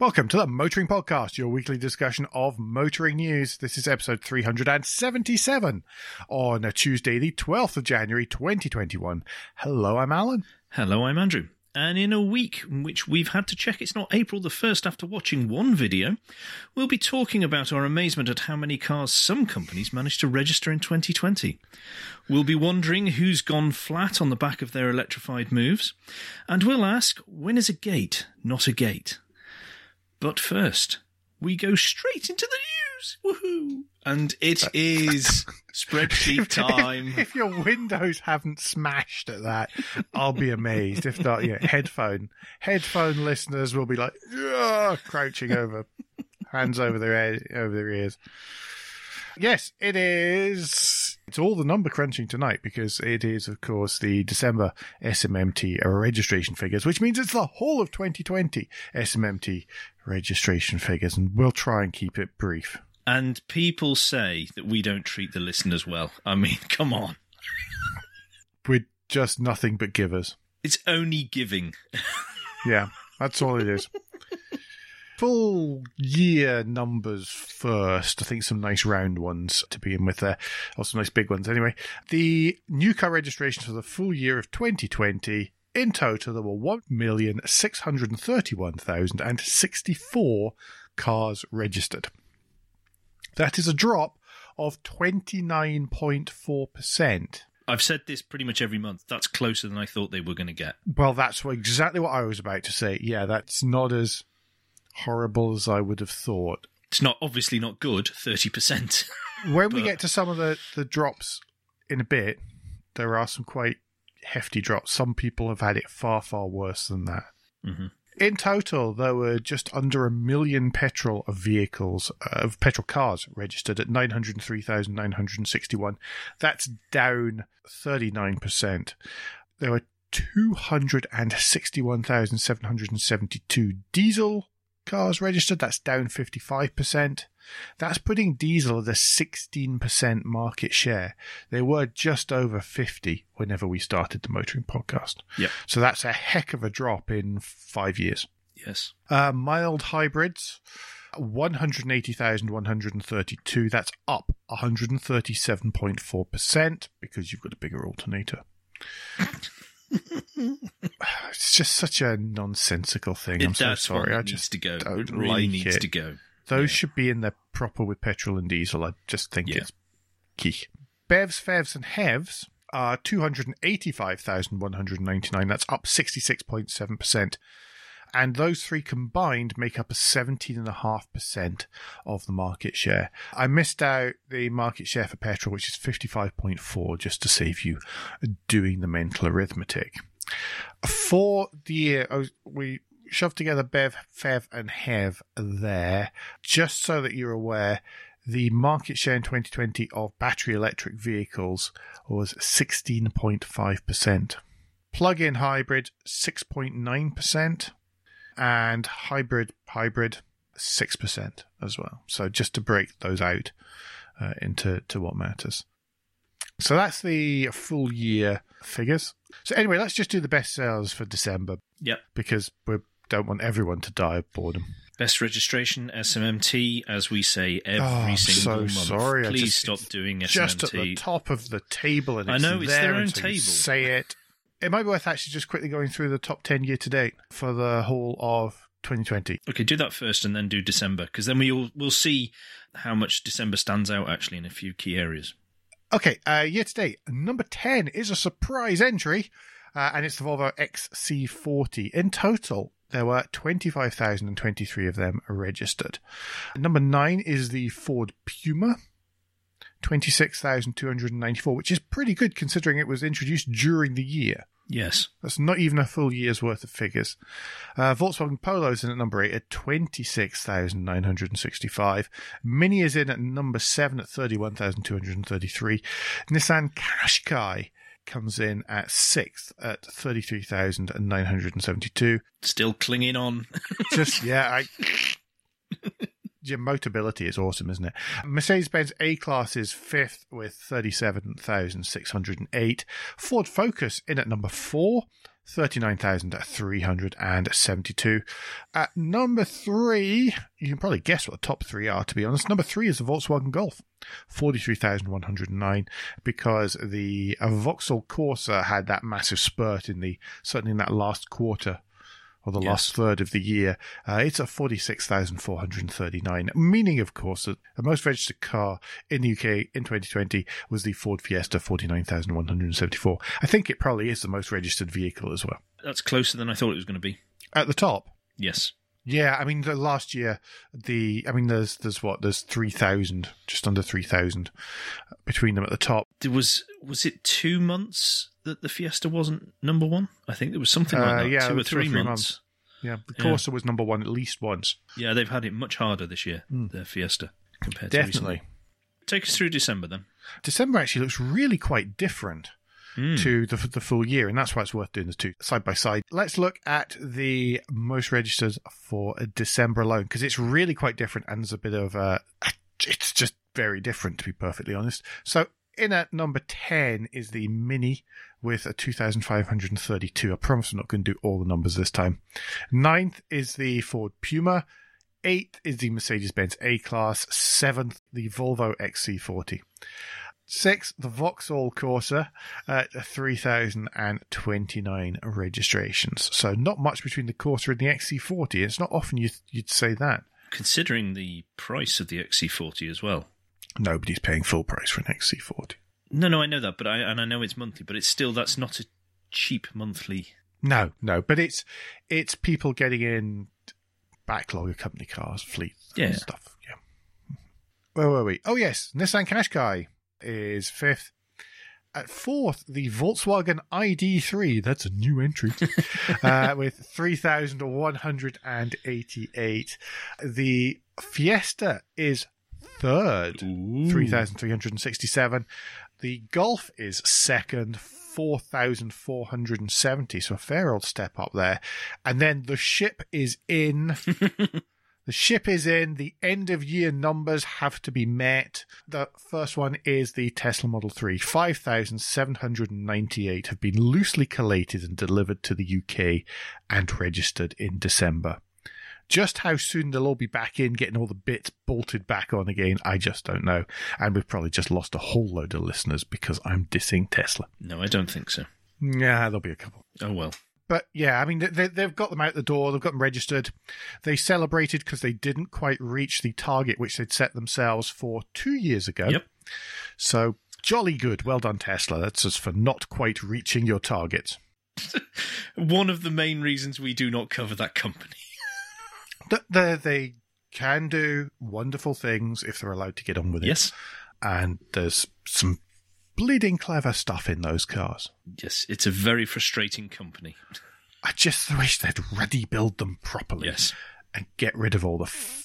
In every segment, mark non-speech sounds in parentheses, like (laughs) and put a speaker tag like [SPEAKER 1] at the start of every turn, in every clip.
[SPEAKER 1] Welcome to the Motoring Podcast, your weekly discussion of motoring news. This is episode 377 on a Tuesday, the 12th of January 2021. Hello, I'm Alan.
[SPEAKER 2] Hello, I'm Andrew. And in a week in which we've had to check it's not April the 1st after watching one video, we'll be talking about our amazement at how many cars some companies managed to register in 2020. We'll be wondering who's gone flat on the back of their electrified moves. And we'll ask when is a gate not a gate? But first, we go straight into the news. Woohoo! And it is (laughs) spreadsheet time.
[SPEAKER 1] If your windows haven't smashed at that, I'll be amazed. If not, yeah, headphone headphone listeners will be like crouching over, hands over their over their ears. Yes, it is. It's all the number crunching tonight because it is, of course, the December SMMT registration figures, which means it's the whole of 2020 SMMT registration figures, and we'll try and keep it brief.
[SPEAKER 2] And people say that we don't treat the listeners well. I mean, (laughs) come on.
[SPEAKER 1] We're just nothing but givers.
[SPEAKER 2] It's only giving. (laughs)
[SPEAKER 1] Yeah, that's all it is. Full year numbers first. I think some nice round ones to begin with there. Also nice big ones anyway. The new car registrations for the full year of 2020 in total there were 1,631,064 cars registered. That is a drop of 29.4%.
[SPEAKER 2] I've said this pretty much every month. That's closer than I thought they were going to get.
[SPEAKER 1] Well, that's what, exactly what I was about to say. Yeah, that's not as horrible as I would have thought.
[SPEAKER 2] It's not obviously not good, 30%. (laughs)
[SPEAKER 1] When we get to some of the, the drops in a bit, there are some quite hefty drops. Some people have had it far, far worse than that.
[SPEAKER 2] Mhm.
[SPEAKER 1] In total, there were just under a million petrol of vehicles, uh, of petrol cars registered at 903,961. That's down 39%. There were 261,772 diesel cars registered. That's down 55%. That's putting diesel at a 16% market share. They were just over 50 whenever we started the motoring podcast.
[SPEAKER 2] Yep.
[SPEAKER 1] So that's a heck of a drop in five years.
[SPEAKER 2] Yes.
[SPEAKER 1] Uh, mild hybrids, 180,132. That's up 137.4% because you've got a bigger alternator. (sighs) it's just such a nonsensical thing. I'm so sorry. I just
[SPEAKER 2] to go.
[SPEAKER 1] don't
[SPEAKER 2] It really
[SPEAKER 1] like
[SPEAKER 2] needs
[SPEAKER 1] it.
[SPEAKER 2] to go.
[SPEAKER 1] Those
[SPEAKER 2] Yeah.
[SPEAKER 1] should be in there proper with petrol and diesel. I just think
[SPEAKER 2] Yeah.
[SPEAKER 1] it's key. BEVs, PHEVs, and HEVs are 285,199. That's up 66.7%. And those three combined make up a 17.5% of the market share. I missed out the market share for petrol, which is 55.4, just to save you doing the mental arithmetic. For the year, oh, we shoved together Bev, Fev, and Hev there, just so that you're aware. The market share in 2020 of battery electric vehicles was 16.5%. Plug in hybrid, 6.9%. And hybrid, hybrid, 6% as well. So just to break those out uh, into to what matters. So that's the full year figures. So anyway, let's just do the best sales for December
[SPEAKER 2] Yep.
[SPEAKER 1] because we don't want everyone to die of boredom.
[SPEAKER 2] Best registration, SMMT, as we say every
[SPEAKER 1] Oh, I'm
[SPEAKER 2] single
[SPEAKER 1] so
[SPEAKER 2] month.
[SPEAKER 1] sorry.
[SPEAKER 2] Please
[SPEAKER 1] just-
[SPEAKER 2] stop doing SMMT.
[SPEAKER 1] Just at the top of the table, and
[SPEAKER 2] I know, it's
[SPEAKER 1] there
[SPEAKER 2] their own table.
[SPEAKER 1] Say it. It might be worth actually just quickly going through the top ten year to date for the whole of 2020.
[SPEAKER 2] Okay, do that first and then do December, because then we'll we'll see how much December stands out actually in a few key areas.
[SPEAKER 1] Okay, uh, year to date, number 10 is a surprise entry, uh, and it's the Volvo XC40. In total, there were 25,023 of them registered. Number 9 is the Ford Puma, 26,294, which is pretty good considering it was introduced during the year.
[SPEAKER 2] Yes.
[SPEAKER 1] That's not even a full year's worth of figures. Uh, Volkswagen Polo is in at number 8 at 26,965. Mini is in at number 7 at 31,233. Nissan Qashqai comes in at 6th at 33,972.
[SPEAKER 2] Still clinging on. (laughs)
[SPEAKER 1] Just, yeah, I. Your motability is awesome, isn't it? Mercedes Benz A Class is fifth with 37,608. Ford Focus in at number four, 39,372. At number three, you can probably guess what the top three are, to be honest. Number three is the Volkswagen Golf, 43,109, because the Vauxhall Corsa had that massive spurt in the, certainly in that last quarter or the
[SPEAKER 2] Yes.
[SPEAKER 1] last third of the year. Uh, it's at 46,439. Meaning, of course, that the most registered car in the UK in 2020 was the Ford Fiesta, 49,174. I think it probably is the most registered vehicle as well.
[SPEAKER 2] That's closer than I thought it was going to be.
[SPEAKER 1] At the top.
[SPEAKER 2] Yes.
[SPEAKER 1] Yeah, I mean, the last year, the, I mean, there's, there's what, there's 3,000, just under 3,000 between them at the top.
[SPEAKER 2] There was was it two months that the Fiesta wasn't number one? I think there was something
[SPEAKER 1] Uh,
[SPEAKER 2] like that.
[SPEAKER 1] yeah,
[SPEAKER 2] two or
[SPEAKER 1] two or
[SPEAKER 2] three,
[SPEAKER 1] three
[SPEAKER 2] months.
[SPEAKER 1] Yeah, the
[SPEAKER 2] Yeah.
[SPEAKER 1] Corsa was number one at least once.
[SPEAKER 2] Yeah, they've had it much harder this year, the Fiesta, compared to.
[SPEAKER 1] Definitely.
[SPEAKER 2] recently. Take us through December then.
[SPEAKER 1] December actually looks really quite different
[SPEAKER 2] Hmm.
[SPEAKER 1] to the, the full year, and that's why it's worth doing the two side by side. Let's look at the most registered for December alone because it's really quite different, and there's a bit of uh, it's just very different to be perfectly honest. So in at number ten is the Mini with a 2,532. I promise I'm not going to do all the numbers this time. Ninth is the Ford Puma. Eighth is the Mercedes Benz A Class. Seventh, the Volvo XC40. Sixth, the Vauxhall Corsa at 3,029 registrations. So not much between the Corsa and the XC40. It's not often you'd, you'd say that.
[SPEAKER 2] Considering the price of the XC40 as well.
[SPEAKER 1] Nobody's paying full price for an XC40.
[SPEAKER 2] No, no, I know that, but I and I know it's monthly, but it's still that's not a cheap monthly.
[SPEAKER 1] No, no, but it's it's people getting in backlog of company cars, fleet
[SPEAKER 2] Yeah.
[SPEAKER 1] stuff. Yeah. Where were we? Oh yes, Nissan Qashqai is fifth. At fourth, the Volkswagen ID3. That's a new entry (laughs) uh, with three thousand one hundred and eighty-eight. The Fiesta is third, three thousand three hundred and sixty-seven. The Golf is second, 4,470. So a fair old step up there. And then the ship is in. (laughs) the ship is in. The end of year numbers have to be met. The first one is the Tesla Model 3. 5,798 have been loosely collated and delivered to the UK and registered in December. Just how soon they'll all be back in, getting all the bits bolted back on again, I just don't know. And we've probably just lost a whole load of listeners because I'm dissing Tesla.
[SPEAKER 2] No, I don't think so.
[SPEAKER 1] Yeah, there'll be a couple.
[SPEAKER 2] Oh well.
[SPEAKER 1] But yeah, I mean, they, they've got them out the door. They've got them registered. They celebrated because they didn't quite reach the target which they'd set themselves for two years ago.
[SPEAKER 2] Yep.
[SPEAKER 1] So jolly good. Well done, Tesla. That's just for not quite reaching your target. (laughs)
[SPEAKER 2] One of the main reasons we do not cover that company. (laughs)
[SPEAKER 1] They, they can do wonderful things if they're allowed to get on with it.
[SPEAKER 2] Yes.
[SPEAKER 1] And there's some bleeding clever stuff in those cars.
[SPEAKER 2] Yes, it's a very frustrating company.
[SPEAKER 1] I just wish they'd ready build them properly.
[SPEAKER 2] Yes.
[SPEAKER 1] and get rid of all the f-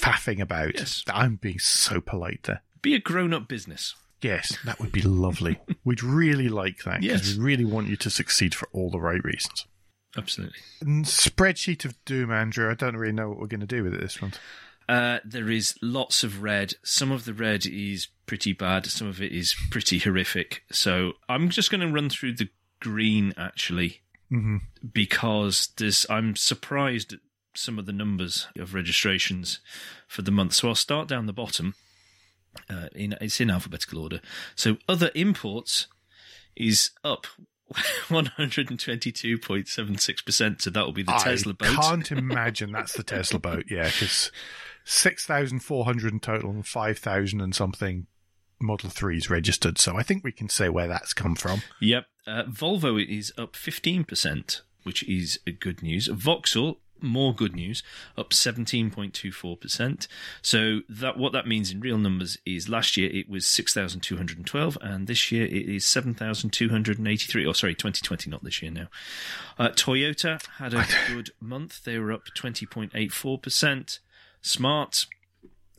[SPEAKER 1] faffing about.
[SPEAKER 2] Yes.
[SPEAKER 1] I'm being so polite there.
[SPEAKER 2] Be a grown up business.
[SPEAKER 1] Yes, that would be lovely. (laughs) We'd really like that because
[SPEAKER 2] Yes.
[SPEAKER 1] we really want you to succeed for all the right reasons.
[SPEAKER 2] Absolutely.
[SPEAKER 1] And spreadsheet of doom, Andrew. I don't really know what we're going to do with it this month.
[SPEAKER 2] Uh, there is lots of red. Some of the red is pretty bad. Some of it is pretty horrific. So I'm just going to run through the green actually,
[SPEAKER 1] hmm
[SPEAKER 2] because there's. I'm surprised at some of the numbers of registrations for the month. So I'll start down the bottom. Uh, in it's in alphabetical order. So other imports is up. (laughs) 122.76%. So that will be the Tesla boat.
[SPEAKER 1] I can't imagine that's the Tesla boat. Yeah, because (laughs) 6,400 in total and 5,000 and something Model 3s registered. So I think we can say where that's come from.
[SPEAKER 2] Yep. Uh, Volvo is up 15%, which is good news. Vauxhall, more good news, up 17.24%. So that what that means in real numbers is last year it was 6,212 and this year it is 7,283. Oh, sorry, 2020, not this year now. Uh, Toyota had a (laughs) good month. They were up 20.84%. Smart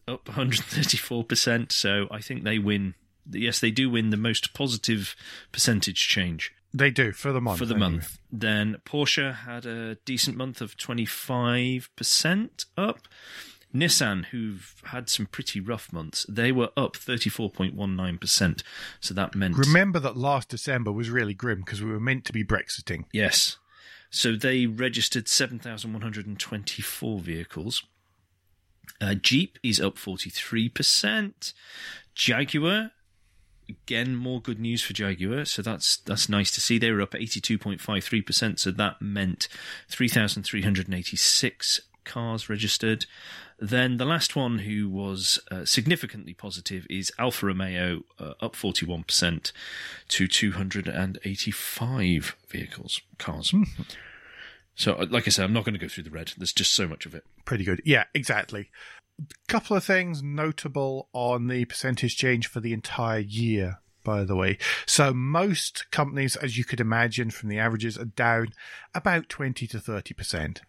[SPEAKER 2] up 134%. So I think they win. Yes, they do win the most positive percentage change
[SPEAKER 1] They do for the month.
[SPEAKER 2] for the
[SPEAKER 1] anyway.
[SPEAKER 2] month. Then Porsche had a decent month of 25% up. Nissan, who've had some pretty rough months, they were up 34.19%. So that meant.
[SPEAKER 1] Remember that last December was really grim because we were meant to be Brexiting.
[SPEAKER 2] Yes. So they registered 7,124 vehicles. Uh, Jeep is up 43%. Jaguar, again, more good news for Jaguar. So that's that's nice to see. They were up 82.53%. So that meant 3,386 cars registered. Then the last one who was uh, significantly positive is Alfa Romeo, uh, up 41% to 285 vehicles, cars. So, uh, like I said, I'm not going to go through the red. There's just so much of it.
[SPEAKER 1] Pretty good. Yeah, exactly. Couple of things notable on the percentage change for the entire year, by the way. So, most companies, as you could imagine from the averages, are down about 20 to 30%. percent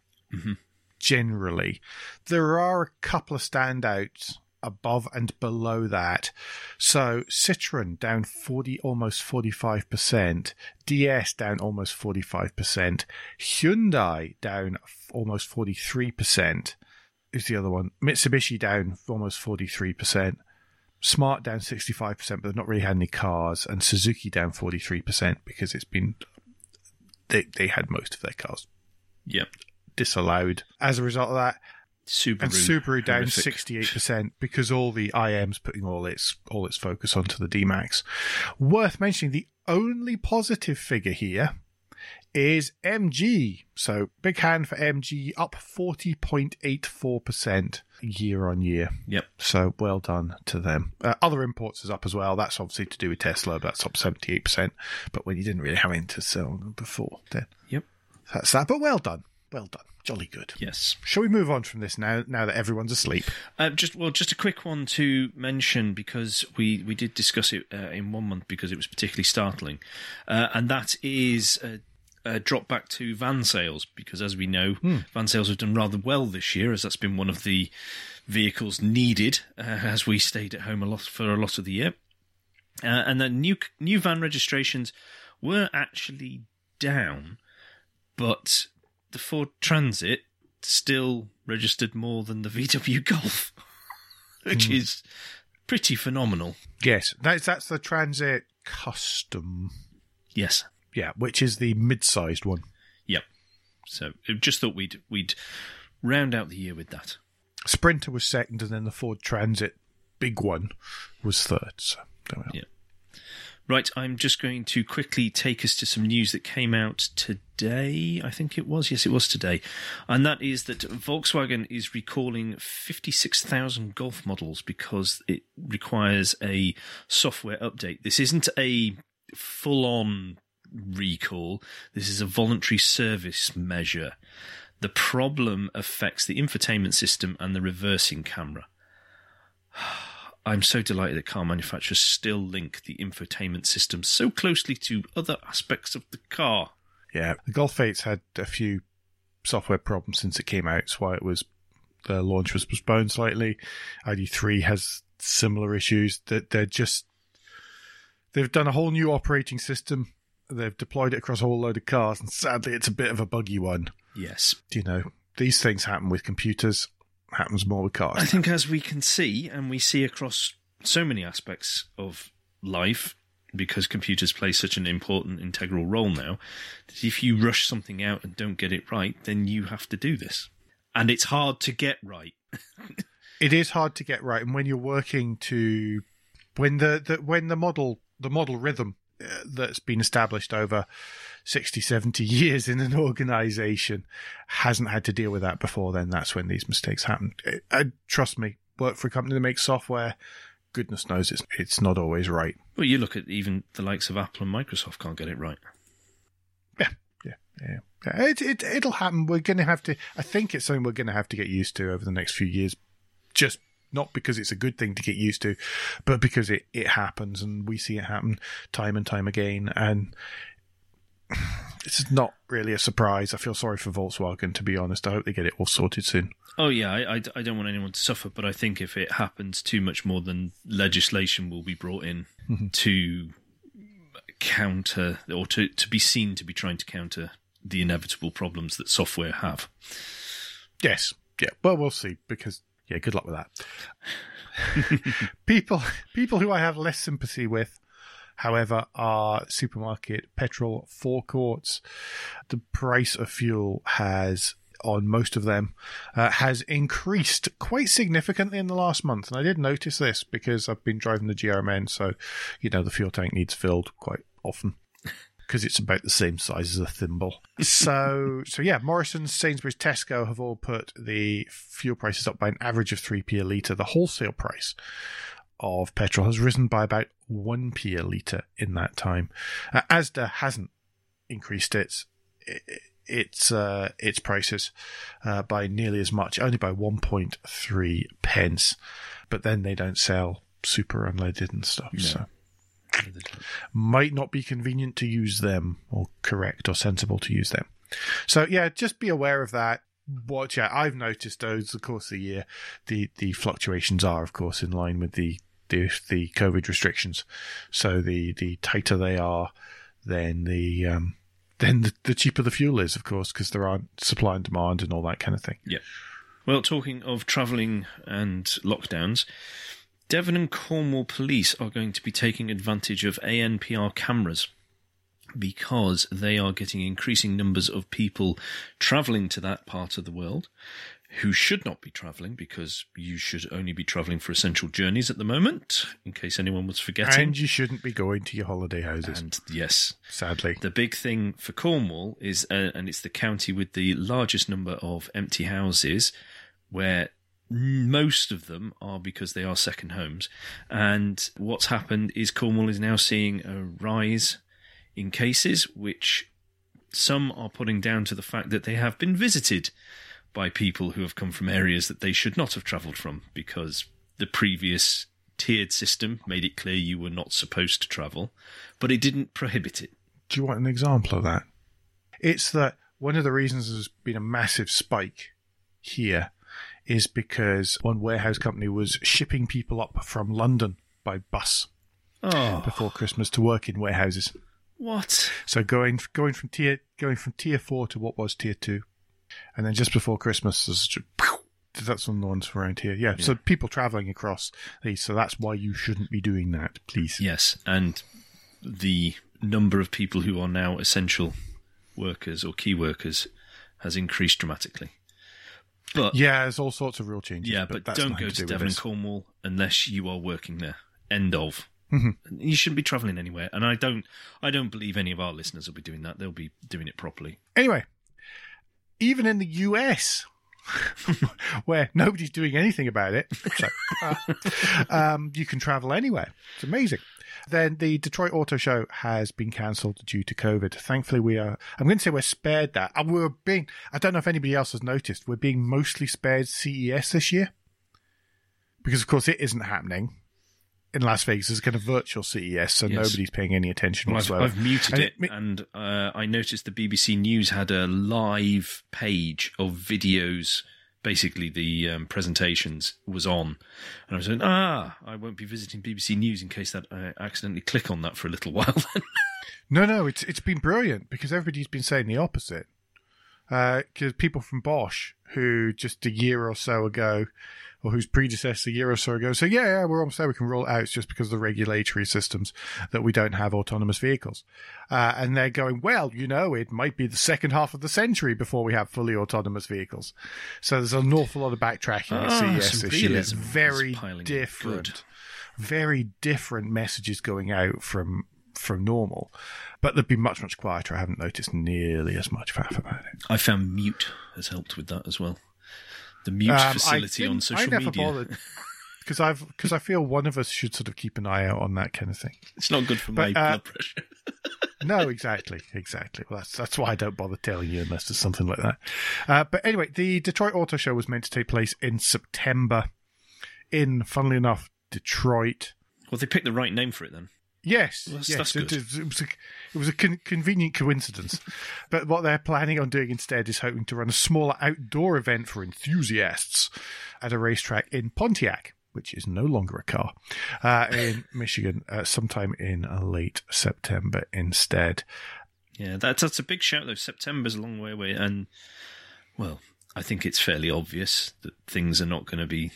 [SPEAKER 1] Generally, there are a couple of standouts above and below that. So Citroen down 40, almost 45%, DS down almost 45%, Hyundai down almost 43%. Is the other one? Mitsubishi down almost 43%. Smart down 65%, but they've not really had any cars, and Suzuki down 43% because it's been, they, they had most of their cars
[SPEAKER 2] Yep.
[SPEAKER 1] disallowed. As a result of that,
[SPEAKER 2] Subaru.
[SPEAKER 1] and Subaru down sixty eight percent because all the IM's putting all its all its focus onto the D Max. Worth mentioning, the only positive figure here is MG. So big hand for MG, up forty point eight four percent year on year.
[SPEAKER 2] Yep.
[SPEAKER 1] So well done to them. Uh, other imports is up as well. That's obviously to do with Tesla. But that's up seventy eight percent. But when you didn't really have anything to sell before, then
[SPEAKER 2] Yep.
[SPEAKER 1] that's that. But well done, well done, jolly good.
[SPEAKER 2] Yes.
[SPEAKER 1] Shall we move on from this now? Now that everyone's asleep.
[SPEAKER 2] Uh, just well, just a quick one to mention because we we did discuss it uh, in one month because it was particularly startling, uh, and that is drop back to van sales because as we know, van sales have done rather well this year as that's been one of the vehicles needed uh, as we stayed at home a lot for a lot of the year, uh, and then new new van registrations were actually down, but the Ford Transit still registered more than the (laughs) VW Golf, which hmm. is pretty phenomenal.
[SPEAKER 1] Yes, that's that's the Transit Custom.
[SPEAKER 2] Yes.
[SPEAKER 1] Yeah, which is the mid-sized one.
[SPEAKER 2] Yep. So just thought we'd we'd round out the year with that.
[SPEAKER 1] Sprinter was second, and then the Ford Transit big one was third. So there we are.
[SPEAKER 2] Yeah. Right, I'm just going to quickly take us to some news that came out today. I think it was. Yes, it was today. And that is that Volkswagen is recalling 56,000 Golf models because it requires a software update. This isn't a full on recall, this is a voluntary service measure. The problem affects the infotainment system and the reversing camera. (sighs) I'm so delighted that car manufacturers still link the infotainment system so closely to other aspects of the car.
[SPEAKER 1] Yeah, the Golf 8's had a few software problems since it came out. That's why it was the launch was postponed slightly. ID3 has similar issues that they're just they've done a whole new operating system. They've deployed it across a whole load of cars, and sadly, it's a bit of a buggy one.
[SPEAKER 2] Yes.
[SPEAKER 1] You know, these things happen with computers. Happens more with cars.
[SPEAKER 2] I think as we can see, and we see across so many aspects of life, because computers play such an important integral role now, that if you rush something out and don't get it right, then you have to do this. And it's hard to get right. (laughs)
[SPEAKER 1] it is hard to get right and when you're working to when the, the when the model the model rhythm uh, that's been established over 60 70 years in an organization hasn't had to deal with that before then that's when these mistakes happen Uh, uh, trust me work for a company that makes software goodness knows it's it's not always right
[SPEAKER 2] Well, you look at even the likes of Apple and Microsoft can't get it right.
[SPEAKER 1] yeah yeah yeah Yeah, it, it it'll happen we're going to have to i think it's something we're going to have to get used to over the next few years just not because it's a good thing to get used to, but because it, it happens and we see it happen time and time again. And (sighs) it's not really a surprise. I feel sorry for Volkswagen, to be honest. I hope they get it all sorted soon.
[SPEAKER 2] Oh yeah, I, I, I don't want anyone to suffer, but I think if it happens too much more, than legislation will be brought in mm-hmm. to counter or to, to be seen to be trying to counter the inevitable problems that software have.
[SPEAKER 1] Yes. Yeah. Well, we'll see because yeah, good luck with that. (laughs) people, people who I have less sympathy with, however, are supermarket petrol forecourts. The price of fuel has on most of them uh, has increased quite significantly in the last month. And I did notice this because I've been driving the GRMN, so you know the fuel tank needs filled quite often (laughs) because it's about the same size as a thimble. so, (laughs) so yeah, Morrisons, Sainsbury's, Tesco have all put the fuel prices up by an average of 3p a litre. The wholesale price of petrol has risen by about 1p a litre in that time. Uh, Asda hasn't increased its its uh, its prices uh, by nearly as much, only by 1.3 pence. But then they don't sell super unleaded and stuff.
[SPEAKER 2] No.
[SPEAKER 1] So might not be convenient to use them or correct or sensible to use them. So yeah, just be aware of that. Watch out. I've noticed those of course of the year. The the fluctuations are of course in line with the the, the COVID restrictions. So the, the tighter they are, then the um, (laughs) then the, the cheaper the fuel is, of course, because there aren't supply and demand and all that kind of thing.
[SPEAKER 2] Yeah. Well, talking of travelling and lockdowns, Devon and Cornwall police are going to be taking advantage of ANPR cameras because they are getting increasing numbers of people travelling to that part of the world who should not be travelling because you should only be travelling for essential journeys at the moment, in case anyone was forgetting.
[SPEAKER 1] And you shouldn't be going to your holiday houses.
[SPEAKER 2] And yes,
[SPEAKER 1] sadly.
[SPEAKER 2] The big thing for Cornwall is, uh, and it's the county with the largest number of empty houses, where most of them are because they are second homes. And what's happened is Cornwall is now seeing a rise in cases, which some are putting down to the fact that they have been visited by people who have come from areas that they should not have travelled from because the previous tiered system made it clear you were not supposed to travel, but it didn't prohibit it.
[SPEAKER 1] Do you want an example of that? It's that one of the reasons there's been a massive spike here is because one warehouse company was shipping people up from London by bus
[SPEAKER 2] oh.
[SPEAKER 1] before Christmas to work in warehouses.
[SPEAKER 2] What?
[SPEAKER 1] So going going from tier going from tier four to what was tier two, and then just before Christmas, that's one of the ones around here. Yeah, yeah. so people traveling across these, so that's why you shouldn't be doing that, please.
[SPEAKER 2] Yes, and the number of people who are now essential workers or key workers has increased dramatically. But
[SPEAKER 1] yeah, there's all sorts of real changes.
[SPEAKER 2] Yeah, but, but don't go to, to Devon and Cornwall unless you are working there. End of.
[SPEAKER 1] Mm-hmm.
[SPEAKER 2] You shouldn't be travelling anywhere, and I don't. I don't believe any of our listeners will be doing that. They'll be doing it properly.
[SPEAKER 1] Anyway, even in the US, (laughs) where nobody's doing anything about it, so, uh, (laughs) um, you can travel anywhere. It's amazing. Then the Detroit Auto Show has been cancelled due to COVID. Thankfully, we are. I'm going to say we're spared that. And we're being. I don't know if anybody else has noticed. We're being mostly spared CES this year because, of course, it isn't happening in Las Vegas as a kind of virtual CES, so yes. nobody's paying any attention
[SPEAKER 2] well,
[SPEAKER 1] whatsoever.
[SPEAKER 2] I've, I've muted and it, it, and uh, I noticed the BBC News had a live page of videos. Basically, the um, presentations was on, and I was saying, "Ah, I won't be visiting BBC News in case that I accidentally click on that for a little (laughs) while."
[SPEAKER 1] no, no, it's it's been brilliant because everybody's been saying the opposite. Because uh, people from Bosch, who just a year or so ago or whose predecessor a year or so ago say, yeah, yeah, we're almost there. We can roll it out. It's just because of the regulatory systems that we don't have autonomous vehicles. Uh, and they're going, well, you know, it might be the second half of the century before we have fully autonomous vehicles. So there's an awful lot of backtracking at
[SPEAKER 2] oh,
[SPEAKER 1] CES this year. It's very different, very different messages going out from from normal. But they've been much, much quieter. I haven't noticed nearly as much faff about it.
[SPEAKER 2] I found mute has helped with that as well the mute um, facility on social I never media. Bothered.
[SPEAKER 1] Because I've because I feel one of us should sort of keep an eye out on that kind of thing.
[SPEAKER 2] It's not good for but, my uh, blood pressure. (laughs)
[SPEAKER 1] no, exactly, exactly. Well, that's that's why I don't bother telling you unless there's something like that. Uh, but anyway, the Detroit Auto Show was meant to take place in September, in funnily enough, Detroit.
[SPEAKER 2] Well, they picked the right name for it then.
[SPEAKER 1] Yes,
[SPEAKER 2] well, that's,
[SPEAKER 1] yes,
[SPEAKER 2] that's
[SPEAKER 1] it, it, was a, it was a con- convenient coincidence. (laughs) but what they're planning on doing instead is hoping to run a smaller outdoor event for enthusiasts at a racetrack in Pontiac, which is no longer a car, uh, in (laughs) Michigan, uh, sometime in late September instead.
[SPEAKER 2] Yeah, that's that's a big shout though. September's a long way away, and well, I think it's fairly obvious that things are not going to be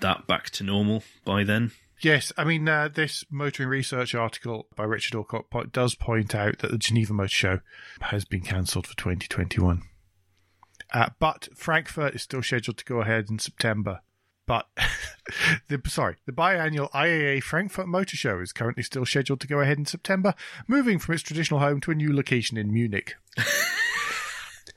[SPEAKER 2] that back to normal by then.
[SPEAKER 1] Yes, I mean, uh, this motoring research article by Richard Aucock po- does point out that the Geneva Motor Show has been cancelled for 2021. Uh, but Frankfurt is still scheduled to go ahead in September. But, (laughs) the, sorry, the biannual IAA Frankfurt Motor Show is currently still scheduled to go ahead in September, moving from its traditional home to a new location in Munich. (laughs)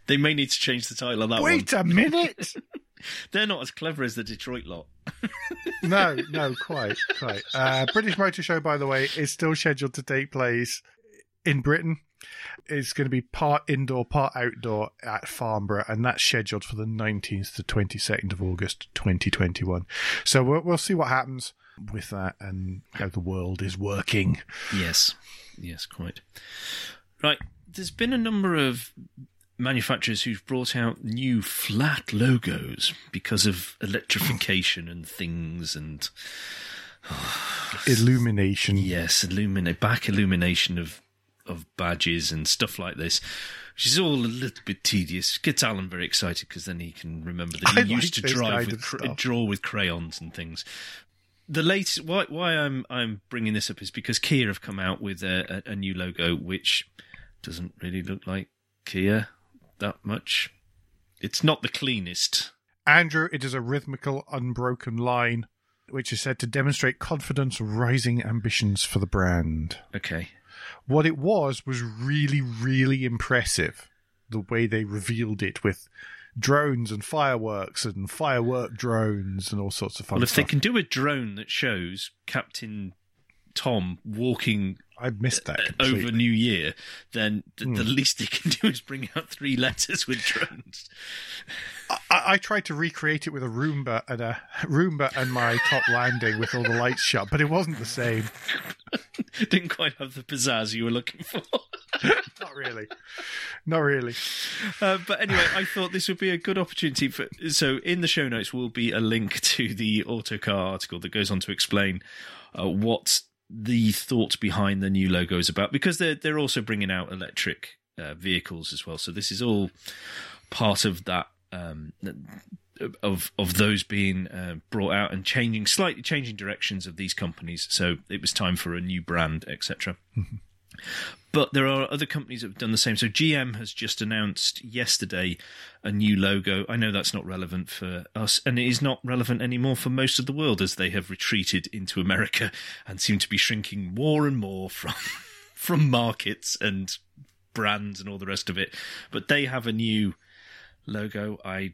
[SPEAKER 2] They may need to change the title of that
[SPEAKER 1] Wait
[SPEAKER 2] one.
[SPEAKER 1] a minute! (laughs)
[SPEAKER 2] They're not as clever as the Detroit lot. (laughs)
[SPEAKER 1] no, no, quite, quite. Uh, British Motor Show, by the way, is still scheduled to take place in Britain. It's going to be part indoor, part outdoor at Farnborough, and that's scheduled for the 19th to 22nd of August 2021. So we'll, we'll see what happens with that and how the world is working.
[SPEAKER 2] Yes, yes, quite. Right, there's been a number of manufacturers who've brought out new flat logos because of electrification and things and (sighs)
[SPEAKER 1] Illumination.
[SPEAKER 2] yes, illuminate back illumination of of badges and stuff like this. Which is all a little bit tedious. Gets Alan very excited because then he can remember that (laughs) he
[SPEAKER 1] I
[SPEAKER 2] used
[SPEAKER 1] like
[SPEAKER 2] to drive with draw with crayons and things. The latest why why I'm I'm bringing this up is because Kia have come out with a, a, a new logo which doesn't really look like Kia that much. It's not the cleanest.
[SPEAKER 1] Andrew, it is a rhythmical, unbroken line, which is said to demonstrate confidence, rising ambitions for the brand.
[SPEAKER 2] Okay.
[SPEAKER 1] What it was was really, really impressive. The way they revealed it with drones and fireworks and firework drones and all sorts of fun
[SPEAKER 2] Well, if they can do a drone that shows Captain Tom walking
[SPEAKER 1] I missed that
[SPEAKER 2] over. New Year, then the, the least they can do is bring out three letters with drones.
[SPEAKER 1] I, I tried to recreate it with a Roomba and a Roomba and my top landing with all the lights shut, but it wasn't the same. (laughs)
[SPEAKER 2] Didn't quite have the pizzazz you were looking for. (laughs)
[SPEAKER 1] Not really. Not really.
[SPEAKER 2] Uh, but anyway, I thought this would be a good opportunity for. So, in the show notes will be a link to the Autocar article that goes on to explain uh, what the thought behind the new logo is about, because they're they're also bringing out electric uh, vehicles as well. So this is all part of that. Um, of of those being uh, brought out and changing slightly changing directions of these companies so it was time for a new brand etc but there are other companies that have done the same. So GM has just announced yesterday a new logo. I know that's not relevant for us, and it is not relevant anymore for most of the world as they have retreated into America and seem to be shrinking more and more from (laughs) from markets and brands and all the rest of it. But they have a new logo. I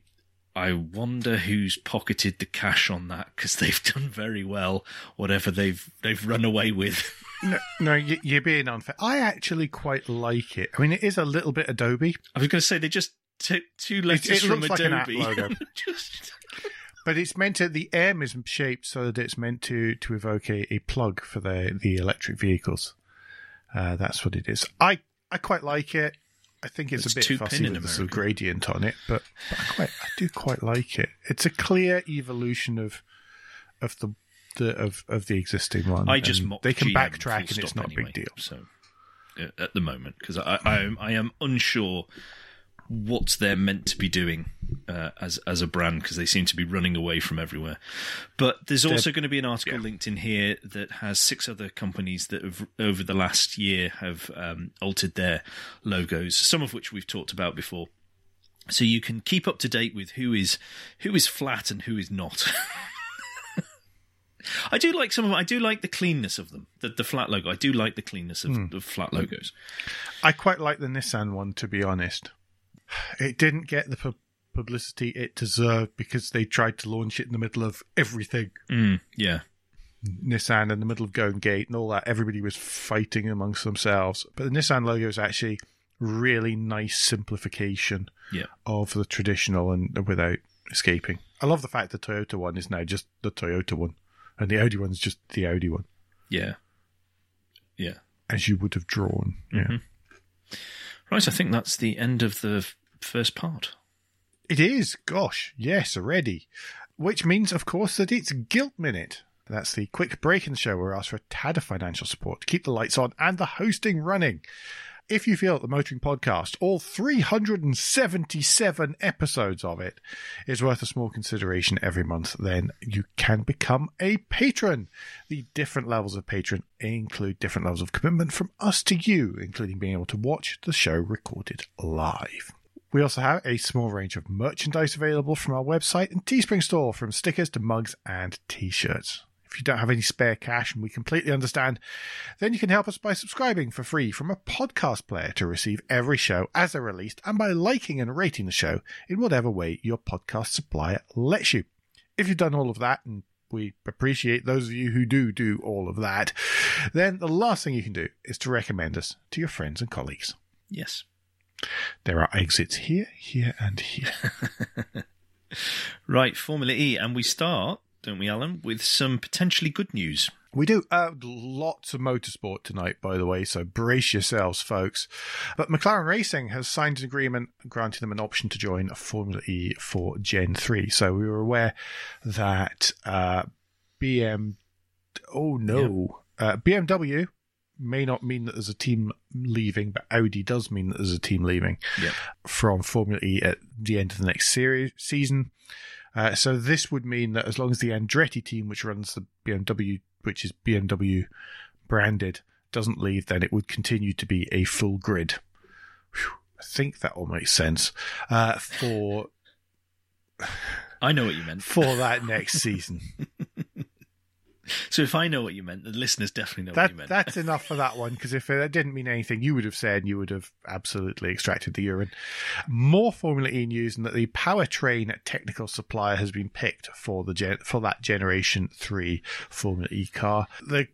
[SPEAKER 2] I wonder who's pocketed the cash on that because (laughs) they've done very well. Whatever they've they've run away with. (laughs)
[SPEAKER 1] No, no you, you're being unfair. I actually quite like it. I mean, it is a little bit Adobe,
[SPEAKER 2] I was going to say they just took two letters
[SPEAKER 1] it
[SPEAKER 2] from
[SPEAKER 1] looks like an app
[SPEAKER 2] Adobe.
[SPEAKER 1] logo. (laughs)
[SPEAKER 2] Just-
[SPEAKER 1] but it's meant to. The M is shaped so that it's meant to to evoke a, a plug for the the electric vehicles. Uh, that's what it is. I I quite like it. I think it's,
[SPEAKER 2] It's
[SPEAKER 1] a bit fussy with the sort of gradient on it, but, but I quite I do quite like it. It's a clear evolution of of the. The, of of the existing one,
[SPEAKER 2] I just
[SPEAKER 1] they can
[SPEAKER 2] GM
[SPEAKER 1] backtrack and it's not a big deal.
[SPEAKER 2] So uh, at the moment, because I, I I am unsure what they're meant to be doing uh, as as a brand because they seem to be running away from everywhere. But there's also going to be an article linked in here that has six other companies that have over the last year have um, altered their logos, some of which we've talked about before. So you can keep up to date with who is who is flat and who is not. (laughs) I do like some of them. I do like the cleanness of them. The, the flat logo. I do like the cleanness of, of flat logos.
[SPEAKER 1] I quite like the Nissan one, to be honest. It didn't get the pu- publicity it deserved because they tried to launch it in the middle of everything.
[SPEAKER 2] Mm, yeah.
[SPEAKER 1] Nissan in the middle of Ghosn Gate and all that. Everybody was fighting amongst themselves. But the Nissan logo is actually really nice simplification
[SPEAKER 2] Yeah.
[SPEAKER 1] of the traditional and without escaping. I love the fact the Toyota one is now just the Toyota one, and the Audi one is just the Audi one,
[SPEAKER 2] Yeah. Yeah.
[SPEAKER 1] as you would have drawn. Yeah.
[SPEAKER 2] Right. I think that's the end of the first part.
[SPEAKER 1] It is, gosh, yes, already. Which means, of course, that it's Guilt Minute. That's the quick break in the show where we ask for a tad of financial support to keep the lights on and the hosting running. If you feel that the Motoring Podcast, all 377 episodes of it, is worth a small consideration every month, then you can become a patron. The different levels of patron include different levels of commitment from us to you, including being able to watch the show recorded live. We also have a small range of merchandise available from our website and Teespring store, from stickers to mugs and t shirts. If you don't have any spare cash, and we completely understand, then you can help us by subscribing for free from a podcast player to receive every show as they're released and by liking and rating the show in whatever way your podcast supplier lets you. If you've done all of that, and we appreciate those of you who do do all of that, then the last thing you can do is to recommend us to your friends and colleagues.
[SPEAKER 2] Yes.
[SPEAKER 1] There are exits here, here, and here. (laughs)
[SPEAKER 2] Right, Formula E, and we start, don't we, Alan, with some potentially good news.
[SPEAKER 1] We do uh, lots of motorsport tonight, by the way, so brace yourselves, folks. But McLaren Racing has signed an agreement granting them an option to join Formula E for Gen 3. So we were aware that uh, BM. Oh no. Uh, BMW may not mean that there's a team leaving, but Audi does mean that there's a team leaving
[SPEAKER 2] Yeah.
[SPEAKER 1] from Formula E at the end of the next series season. Uh, so this would mean that as long as the Andretti team, which runs the BMW, which is BMW branded, doesn't leave, then it would continue to be a full grid. Whew, I think that all makes sense uh, for
[SPEAKER 2] I know what you meant.
[SPEAKER 1] for that next season. (laughs) (laughs)
[SPEAKER 2] So if I know what you meant, the listeners definitely know what
[SPEAKER 1] That
[SPEAKER 2] you meant.
[SPEAKER 1] that's enough for that one because if it didn't mean anything, you would have said you would have absolutely extracted the urine. More Formula E news, and that the powertrain technical supplier has been picked for the gen- for that Generation Three Formula E car. The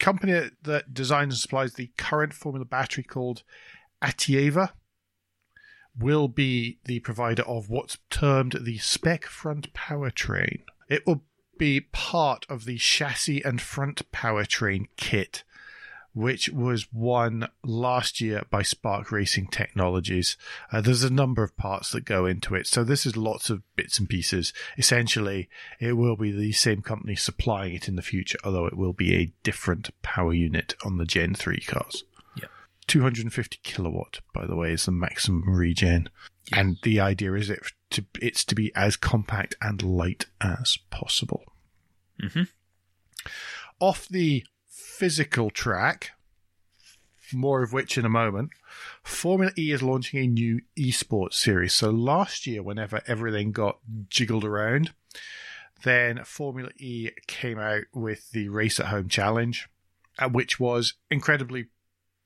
[SPEAKER 1] company that designs and supplies the current Formula battery called Atieva will be the provider of what's termed the spec front powertrain. It will be part of the chassis and front powertrain kit, which was won last year by Spark Racing Technologies. Uh, there's a number of parts that go into it, so this is lots of bits and pieces. Essentially, it will be the same company supplying it in the future, although it will be a different power unit on the Gen 3 cars.
[SPEAKER 2] Yeah.
[SPEAKER 1] 250 kilowatt, by the way, is the maximum regen.
[SPEAKER 2] Yeah.
[SPEAKER 1] And the idea is it to it's to be as compact and light as possible.
[SPEAKER 2] Mhm.
[SPEAKER 1] Off the physical track, more of which in a moment, Formula E is launching a new esports series. So last year, whenever everything got jiggled around, then Formula E came out with the Race at Home Challenge, uh, which was incredibly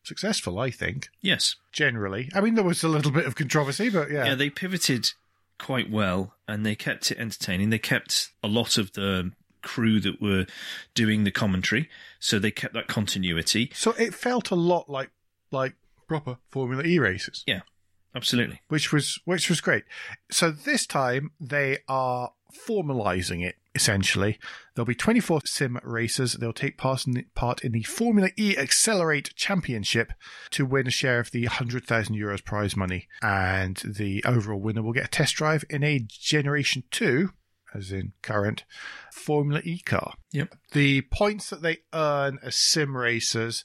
[SPEAKER 1] successful, I think
[SPEAKER 2] yes.
[SPEAKER 1] generally. I mean, there was a little bit of controversy, but yeah.
[SPEAKER 2] Yeah, they pivoted quite well and they kept it entertaining. They kept a lot of the crew that were doing the commentary, so they kept that continuity.
[SPEAKER 1] so it felt a lot like like proper Formula E races, Yeah,
[SPEAKER 2] Absolutely.
[SPEAKER 1] which was which was great. So this time they are formalizing it. Essentially, there'll be 24 sim races. They'll take part in the, part in the Formula E Accelerate Championship to win a share of the 100,000 euros prize money, and the overall winner will get a test drive in a Generation Two, as in current Formula E car.
[SPEAKER 2] Yep.
[SPEAKER 1] the points that they earn as sim racers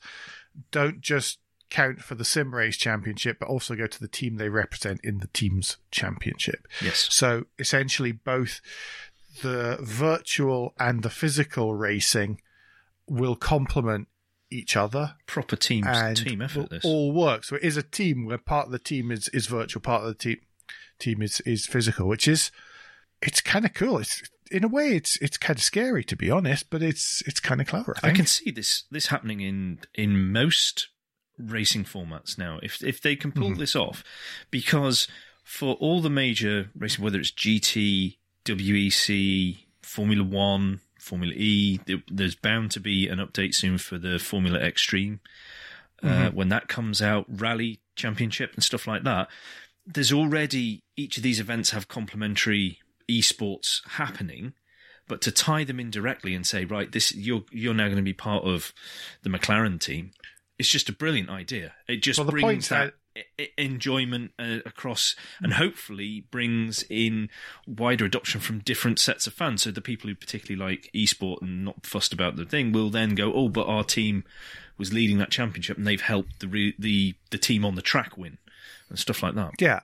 [SPEAKER 1] don't just count for the sim race championship, but also go to the team they represent in the team's championship.
[SPEAKER 2] Yes.
[SPEAKER 1] So essentially, both the virtual and the physical racing will complement each other
[SPEAKER 2] Proper team
[SPEAKER 1] and
[SPEAKER 2] team effort. This.
[SPEAKER 1] all work. So it is a team where part of the team is, is virtual, part of the team team is, is physical, which is it's kind of cool. It's in a way it's it's kind of scary to be honest, but it's it's kind of clever. I,
[SPEAKER 2] I can see this this happening in in most racing formats now. If if they can pull
[SPEAKER 1] Mhm.
[SPEAKER 2] this off, because for all the major racing, whether it's GT, WEC, Formula One, Formula E, there's bound to be an update soon for the Formula Extreme. Uh,
[SPEAKER 1] Mhm.
[SPEAKER 2] when that comes out, Rally Championship and stuff like that. There's already each of these events have complementary esports happening, but to tie them in directly and say, right, this you're you're now going to be part of the McLaren team, it's just a brilliant idea. It just
[SPEAKER 1] well,
[SPEAKER 2] brings that enjoyment uh, across and hopefully brings in wider adoption from different sets of fans. So the people who particularly like esport and not fussed about the thing will then go, oh, but our team was leading that championship and they've helped the re- the the team on the track win and stuff like that.
[SPEAKER 1] Yeah,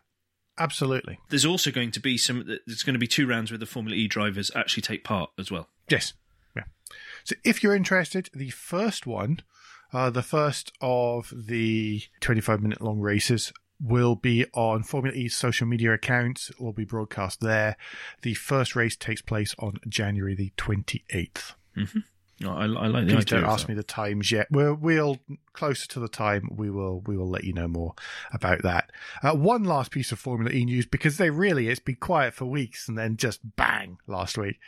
[SPEAKER 1] absolutely.
[SPEAKER 2] There's also going to be some. There's going to be two rounds where the Formula E drivers actually take part as well.
[SPEAKER 1] Yes. Yeah. So if you're interested, the first one, uh, the first of the 25 minute long races will be on Formula E's social media accounts. It will be broadcast there. The first race takes place on January the 28th.
[SPEAKER 2] Mm-hmm. Oh, I, I, like the
[SPEAKER 1] Please don't ask me the times yet. We're, we'll closer to the time. We will we will let you know more about that. Uh, one last piece of Formula E news because they really it's been quiet for weeks and then just bang last week.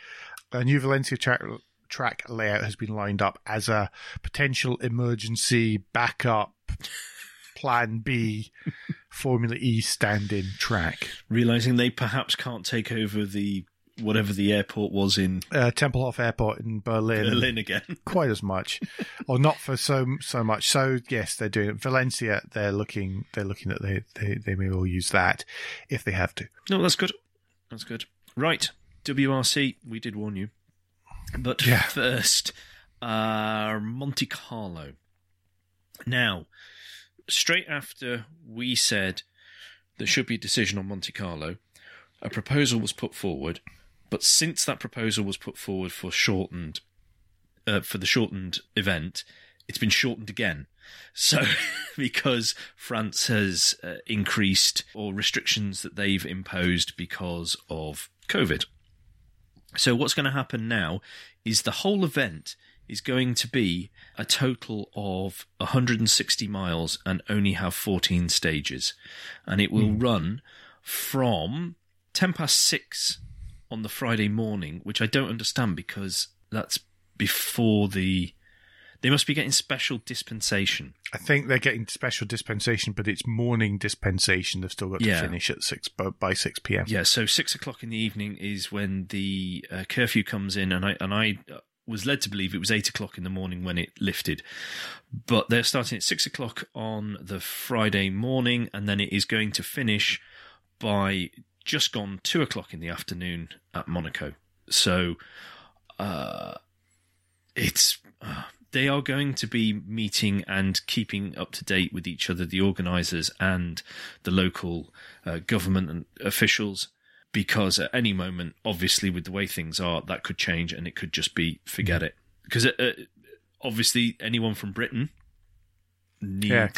[SPEAKER 1] A new Valencia track track layout has been lined up as a potential emergency backup plan B (laughs) Formula E stand-in track.
[SPEAKER 2] Realizing they perhaps can't take over the whatever the airport was in
[SPEAKER 1] Uh, Tempelhof Airport in Berlin.
[SPEAKER 2] Berlin again. (laughs)
[SPEAKER 1] quite as much, or not for so so much. So yes, they're doing it. Valencia. They're looking. They're looking at they they they may well use that if they have to.
[SPEAKER 2] No, that's good. That's good. Right, WRC. We did warn you, but
[SPEAKER 1] Yeah.
[SPEAKER 2] first, uh, Monte Carlo. Now, straight after we said there should be a decision on Monte Carlo, a proposal was put forward. But since that proposal was put forward for shortened, uh, for the shortened event, it's been shortened again. So, (laughs) because France has uh, increased or restrictions that they've imposed because of COVID. So, what's going to happen now is the whole event is going to be a total of 160 miles and only have 14 stages. And it will run from 10 past 6 on the Friday morning, which I don't understand because that's before the. They must be getting special dispensation.
[SPEAKER 1] I think they're getting special dispensation, but it's morning dispensation. They've still got to
[SPEAKER 2] Yeah.
[SPEAKER 1] finish at six by, by six p.m.
[SPEAKER 2] Yeah, so six o'clock in the evening is when the uh, curfew comes in, and I and I uh, was led to believe it was eight o'clock in the morning when it lifted, but they're starting at six o'clock on the Friday morning, and then it is going to finish by just gone two o'clock in the afternoon at Monaco. So, uh, it's. Uh, they are going to be meeting and keeping up to date with each other, the organisers and the local uh, government and officials, because at any moment, obviously, with the way things are, that could change and it could just be forget it. Because uh, uh, obviously, anyone from Britain needs
[SPEAKER 1] Yeah,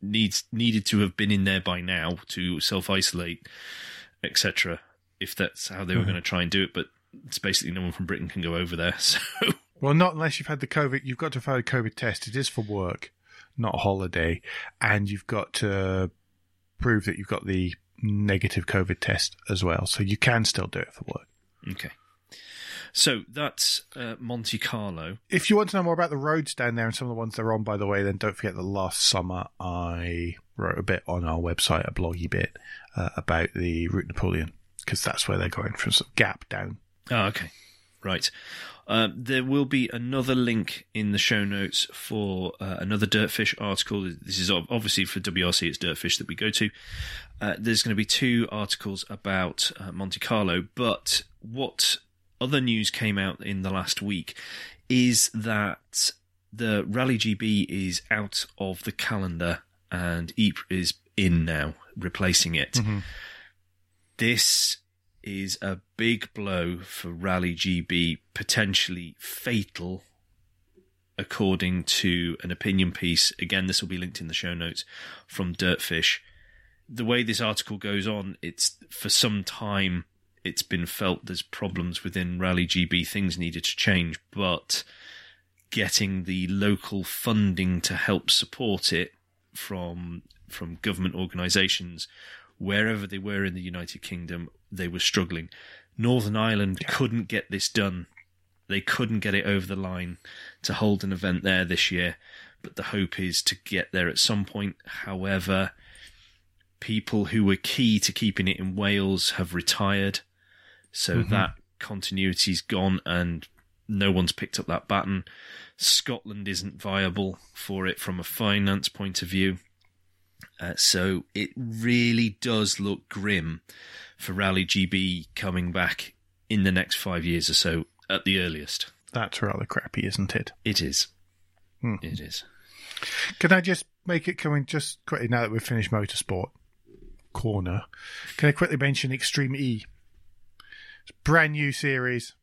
[SPEAKER 2] needs needed to have been in there by now to self isolate, etc. If that's how they were
[SPEAKER 1] Mhm.
[SPEAKER 2] going to try and do it, but it's basically no one from Britain can go over there. (laughs) So
[SPEAKER 1] Well, not unless you've had the COVID. You've got to have had a COVID test. It is for work, not holiday, and you've got to prove that you've got the negative COVID test as well. So you can still do it for work.
[SPEAKER 2] okay. So that's uh, Monte Carlo.
[SPEAKER 1] If you want to know more about the roads down there and some of the ones they're on, by the way, then don't forget that last summer I wrote a bit on our website, a bloggy bit, uh, about the Route Napoleon, because that's where they're going from some gap down.
[SPEAKER 2] Oh, okay. Right. Um, there will be another link in the show notes for uh, another Dirtfish article. This is obviously for WRC, it's Dirtfish that we go to. Uh, there's going to be two articles about uh, Monte Carlo, but what other news came out in the last week is that the Rally GB is out of the calendar and Ypres is in now, replacing it mm-hmm. this is a big blow for Rally GB, potentially fatal, according to an opinion piece. Again, this will be linked in the show notes from Dirtfish. The way this article goes on, it's for some time it's been felt there's problems within Rally GB, things needed to change, but getting the local funding to help support it from from government organisations wherever they were in the United Kingdom, they were struggling. Northern Ireland couldn't get this done. They couldn't get it over the line to hold an event there this year, but the hope is to get there at some point. However, people who were key to keeping it in Wales have retired, so that continuity's gone and no one's picked up that baton. Scotland isn't viable for it from a finance point of view. Uh, so it really does look grim for Rally GB coming back in the next five years or so at the earliest.
[SPEAKER 1] That's rather crappy, isn't it?
[SPEAKER 2] It is.
[SPEAKER 1] Hmm.
[SPEAKER 2] It is.
[SPEAKER 1] Can I just make it coming just quickly now that we've finished motorsport corner? Can I quickly mention Extreme E? It's a brand new series,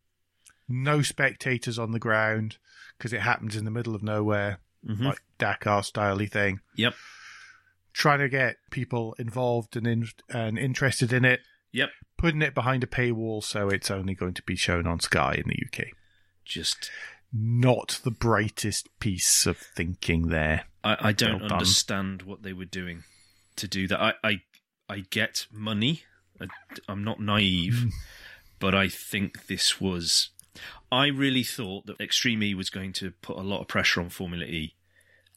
[SPEAKER 1] no spectators on the ground because it happens in the middle of nowhere,
[SPEAKER 2] Mhm.
[SPEAKER 1] like Dakar styley thing.
[SPEAKER 2] Yep.
[SPEAKER 1] Trying to get people involved and in, and interested in it,
[SPEAKER 2] Yep.
[SPEAKER 1] putting it behind a paywall so it's only going to be shown on Sky in the UK.
[SPEAKER 2] Just
[SPEAKER 1] Not the brightest piece of thinking there.
[SPEAKER 2] I, I don't
[SPEAKER 1] Well
[SPEAKER 2] understand what they were doing to do that. I I, I get money. I, I'm not naive. (laughs) but I think this was. I really thought that Extreme E was going to put a lot of pressure on Formula E.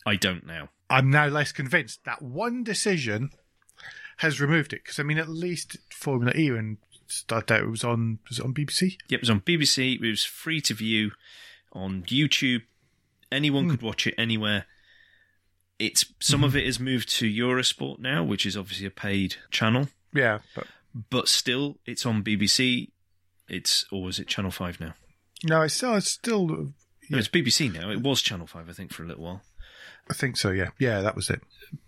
[SPEAKER 2] I don't now.
[SPEAKER 1] I'm now less convinced that one decision has removed it because I mean, at least Formula E and started out it was on was it on BBC.
[SPEAKER 2] Yep, it was on BBC. It was free to view on YouTube. Anyone hmm. could watch it anywhere. It's some of mm-hmm. it has moved to Eurosport now, which is obviously a paid channel,
[SPEAKER 1] Yeah, but
[SPEAKER 2] but still it's on BBC. It's or was it Channel Five now?
[SPEAKER 1] no, it's still, it's still uh,
[SPEAKER 2] No, it's BBC now. It was Channel Five, I think, for a little while.
[SPEAKER 1] I think so. Yeah, yeah, that was it.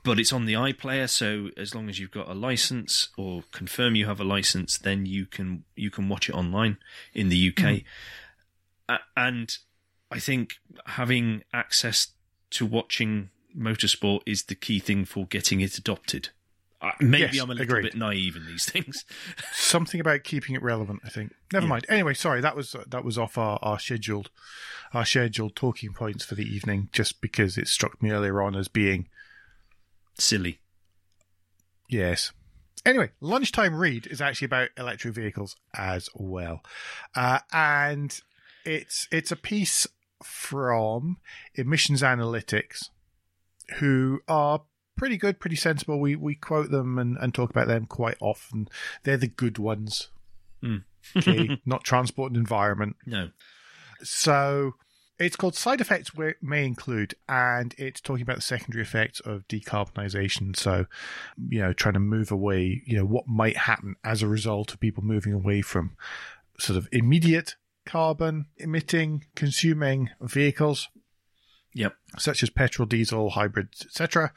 [SPEAKER 2] But it's on the iPlayer, so as long as you've got a license or confirm you have a license, then you can you can watch it online in the UK. Hmm. A- and I think having access to watching motorsport is the key thing for getting it adopted. Uh, Maybe
[SPEAKER 1] Yes,
[SPEAKER 2] I'm a little
[SPEAKER 1] agreed.
[SPEAKER 2] bit naive in these (laughs) things.
[SPEAKER 1] Something about keeping it relevant. I think. Never
[SPEAKER 2] Yeah.
[SPEAKER 1] mind. Anyway, sorry. That was that was off our, our scheduled our scheduled talking points for the evening, just because it struck me earlier on as being
[SPEAKER 2] Silly.
[SPEAKER 1] Yes. Anyway, lunchtime read is actually about electric vehicles as well, uh, and it's it's a piece from Emissions Analytics, who are pretty good, pretty sensible. We we quote them and, and talk about them quite often. They're the good ones.
[SPEAKER 2] Mm.
[SPEAKER 1] Okay, (laughs) not transport and environment.
[SPEAKER 2] No.
[SPEAKER 1] So it's called Side Effects Where- it May Include, and it's talking about the secondary effects of decarbonisation. So, you know, trying to move away, you know, what might happen as a result of people moving away from sort of immediate carbon emitting, consuming vehicles,
[SPEAKER 2] Yep.
[SPEAKER 1] such as petrol, diesel, hybrids, etc.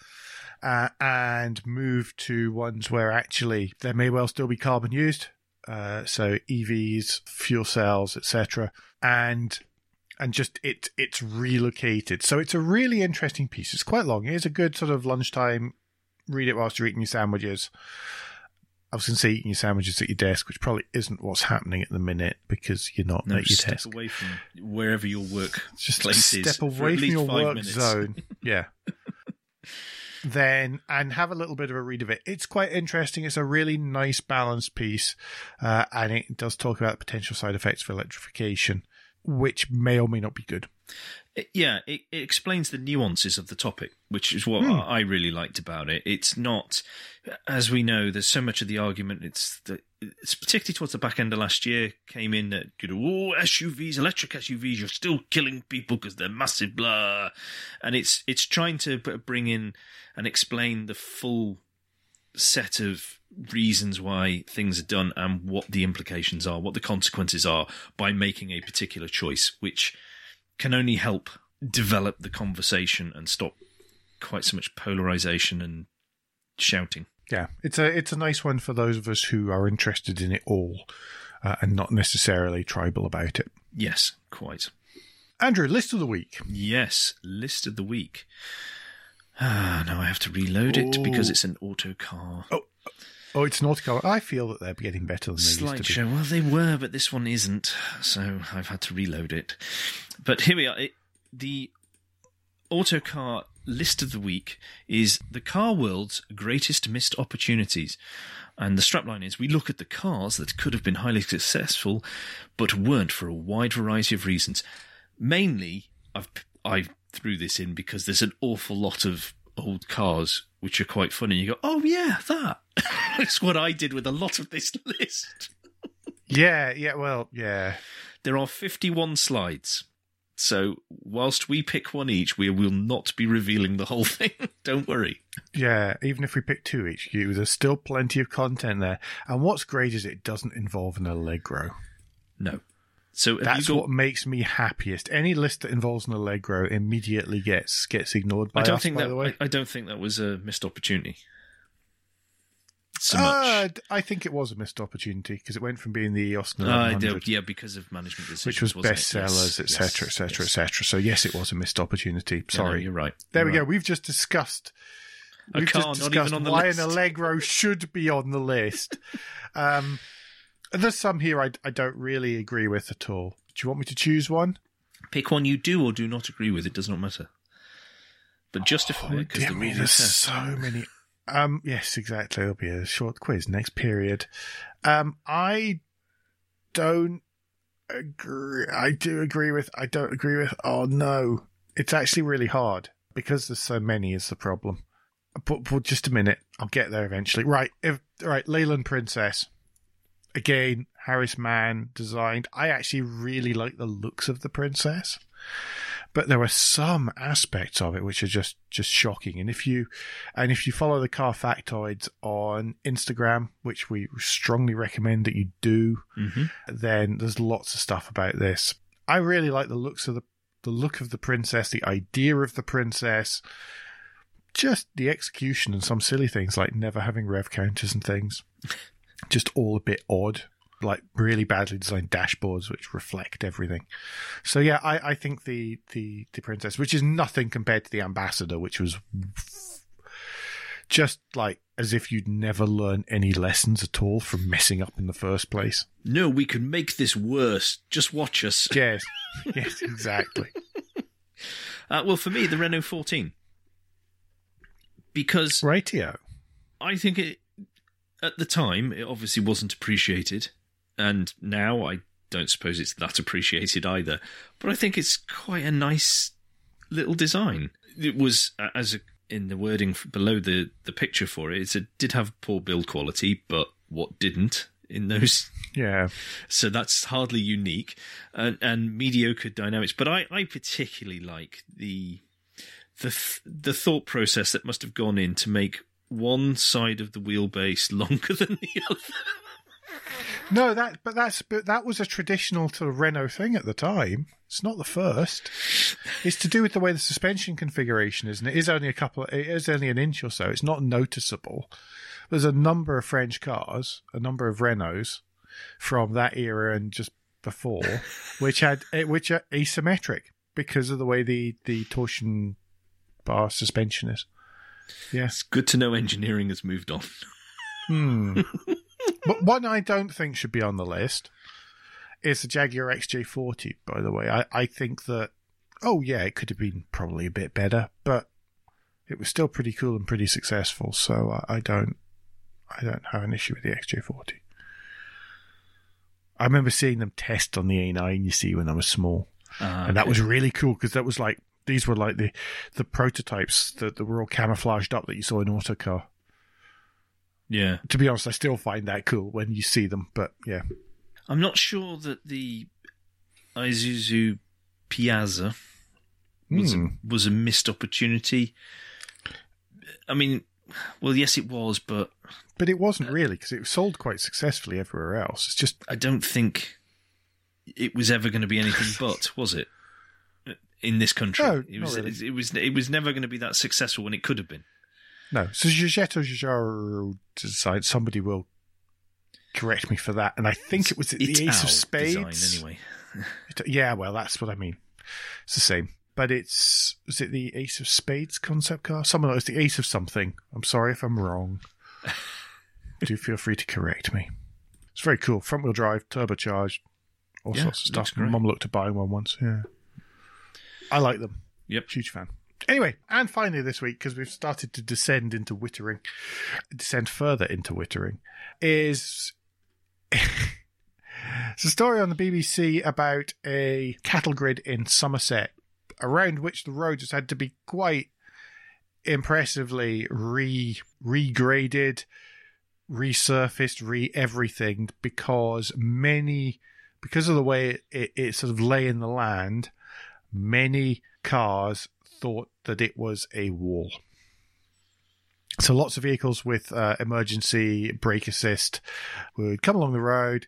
[SPEAKER 1] Uh, and move to ones where actually there may well still be carbon used, uh, so EVs, fuel cells, etc. And and just it it's relocated. So it's a really interesting piece. It's quite long. It's a good sort of lunchtime. Read it whilst you're eating your sandwiches. I was going to say eating your sandwiches at your desk, which probably isn't what's happening at the minute because you're not
[SPEAKER 2] No,
[SPEAKER 1] at your
[SPEAKER 2] step
[SPEAKER 1] desk.
[SPEAKER 2] away from wherever your work
[SPEAKER 1] Just
[SPEAKER 2] place is
[SPEAKER 1] step
[SPEAKER 2] for
[SPEAKER 1] away from your work
[SPEAKER 2] minutes.
[SPEAKER 1] zone. (laughs) Yeah. Then and have a little bit of a read of it. It's quite interesting. It's a really nice balanced piece, uh, and it does talk about potential side effects for electrification, which may or may not be good.
[SPEAKER 2] It- yeah, it, it explains the nuances of the topic, which is what
[SPEAKER 1] Hmm.
[SPEAKER 2] I I really liked about it. It's not, as we know, there's so much of the argument. It's the, it's particularly towards the back end of last year came in that you know, oh SUVs, electric SUVs, you're still killing people because they're massive, blah, and it's it's trying to bring in and explain the full set of reasons why things are done and what the implications are, what the consequences are by making a particular choice, which can only help develop the conversation and stop quite so much polarization and shouting.
[SPEAKER 1] Yeah, it's a it's a nice one for those of us who are interested in it all, uh, and not necessarily tribal about it.
[SPEAKER 2] Yes, quite.
[SPEAKER 1] Andrew, list of the week.
[SPEAKER 2] Yes, list of the week. Ah, now I have to reload it because it's an Autocar Oh,
[SPEAKER 1] Oh, it's Nautical. I feel that they're getting better than they used to be.
[SPEAKER 2] Well, they were, but this one isn't, so I've had to reload it. But here we are. It, the autocar list of the week is the car world's greatest missed opportunities. And the strapline is we look at the cars that could have been highly successful, but weren't for a wide variety of reasons. Mainly, I've, I threw this in because there's an awful lot of old cars which are quite funny. You go, oh yeah, that. (laughs) That's what I did with a lot of this list.
[SPEAKER 1] Yeah, yeah. Well, yeah.
[SPEAKER 2] There are 51 slides. So whilst we pick one each, we will not be revealing the whole (laughs) thing. Don't worry.
[SPEAKER 1] Yeah, even if we pick two each, you there's still plenty of content there. And what's great is it doesn't involve an Allegro.
[SPEAKER 2] No. So
[SPEAKER 1] That's
[SPEAKER 2] got,
[SPEAKER 1] what makes me happiest. Any list that involves an Allegro immediately gets gets ignored by
[SPEAKER 2] I don't
[SPEAKER 1] us.
[SPEAKER 2] think that
[SPEAKER 1] the way,
[SPEAKER 2] I, I don't think that was a missed opportunity. So
[SPEAKER 1] Uh, I think it was a missed opportunity because it went from being the Austin
[SPEAKER 2] Uh,
[SPEAKER 1] 1100,
[SPEAKER 2] yeah, because of management decisions,
[SPEAKER 1] which was bestsellers, etc., etc., etc. So yes, it was a missed opportunity.
[SPEAKER 2] Yeah, no,
[SPEAKER 1] Sorry.
[SPEAKER 2] you're right.
[SPEAKER 1] there
[SPEAKER 2] You're
[SPEAKER 1] we go. We've just discussed. We've
[SPEAKER 2] car
[SPEAKER 1] just discussed
[SPEAKER 2] even on the
[SPEAKER 1] why
[SPEAKER 2] list.
[SPEAKER 1] an Allegro should be on the list. (laughs) um, there's some here I, I don't really agree with at all. Do you want me to choose one?
[SPEAKER 2] Pick one you do or do not agree with. It does not matter. But justify
[SPEAKER 1] Oh,
[SPEAKER 2] it because the
[SPEAKER 1] me, there's so many. Um, yes, exactly. It'll be a short quiz next period. Um, I don't agree. I do agree with. I don't agree with. Oh no, it's actually really hard because there's so many. Is the problem? But, but just a minute, I'll get there eventually. Right, if right, Leyland Princess. Again, Harris Mann designed. I actually really like the looks of the princess but there are some aspects of it which are just just shocking and if you and if you follow the car factoids on instagram which we strongly recommend that you do
[SPEAKER 2] Mhm.
[SPEAKER 1] then there's lots of stuff about this i really like the looks of the the look of the princess the idea of the princess just the execution and some silly things like never having rev counters and things (laughs) just all a bit odd like really badly designed dashboards which reflect everything so yeah, I, I think the, the the princess, which is nothing compared to the ambassador, which was just like as if you'd never learned any lessons at all from messing up in the first place.
[SPEAKER 2] No, we can make this worse. Just watch us. (laughs)
[SPEAKER 1] Yes, yes, exactly. (laughs)
[SPEAKER 2] Uh, well, for me, the Renault 14. Because
[SPEAKER 1] Ratio.
[SPEAKER 2] I think it, at the time, it obviously wasn't appreciated. And now I don't suppose it's that appreciated either. But I think it's quite a nice little design. It was, as a, in the wording below the, the picture for it, it's a, did have poor build quality, but what didn't in those
[SPEAKER 1] Yeah,
[SPEAKER 2] so that's hardly unique and, and mediocre dynamics but I, I particularly like the the th- the thought process that must have gone in to make one side of the wheelbase (laughs) longer than the other
[SPEAKER 1] no, that but that's but that was a traditional sort of Renault thing at the time. It's not the first. It's to do with the way the suspension configuration is, and it is only a couple. It is only an inch or so. It's not noticeable. There's a number of French cars, a number of Renaults from that era and just before, (laughs) which had eh, which are asymmetric because of the way the the torsion bar suspension is. Yes.
[SPEAKER 2] good to know engineering has moved on
[SPEAKER 1] Hmm. (laughs) but one I don't think should be on the list is the Jaguar XJ40. By the way, I, I think that oh yeah, it could have been probably a bit better, but it was still pretty cool and pretty successful. So I, I don't I don't have an issue with the XJ40. I remember seeing them test on the A9. You see when I was small, and that was really cool because that was like these were like the the prototypes that, that were all camouflaged up that you saw in Autocar
[SPEAKER 2] yeah
[SPEAKER 1] to be honest, I still find that cool when you see them. But yeah,
[SPEAKER 2] i'm not sure that the isuzu piazza was,
[SPEAKER 1] Hmm.
[SPEAKER 2] was a missed opportunity i mean well yes it was but
[SPEAKER 1] but it wasn't really because it was sold quite successfully everywhere else. It's just
[SPEAKER 2] I don't think it was ever going to be anything (laughs) but, was it? In this country,
[SPEAKER 1] No,
[SPEAKER 2] it was.
[SPEAKER 1] really.
[SPEAKER 2] It was. It was never going to be that successful when it could have been.
[SPEAKER 1] no. So Giorgetto Giugiaro decided somebody will correct me for that, and I think it was the Ace of Spades.
[SPEAKER 2] design, anyway. (laughs)
[SPEAKER 1] Yeah, well, that's what I mean. It's the same, but it's is it the Ace of Spades concept car? Someone else, the Ace of something. I'm sorry if I'm wrong. (laughs) Do feel free to correct me. It's very cool. Front wheel drive, turbocharged, all
[SPEAKER 2] Yeah,
[SPEAKER 1] sorts of stuff. Mum looked at buying one once. Yeah, I like them.
[SPEAKER 2] Yep.
[SPEAKER 1] Huge fan. Anyway, and finally this week, because we've started to descend into Wittering, descend further into Wittering, is (laughs) it's a story on the BBC about a cattle grid in Somerset, around which the roads has had to be quite impressively re regraded, resurfaced, re everything because many because of the way it, it, it sort of lay in the land, many cars thought that it was a wall. So lots of vehicles with uh, emergency brake assist would come along the road,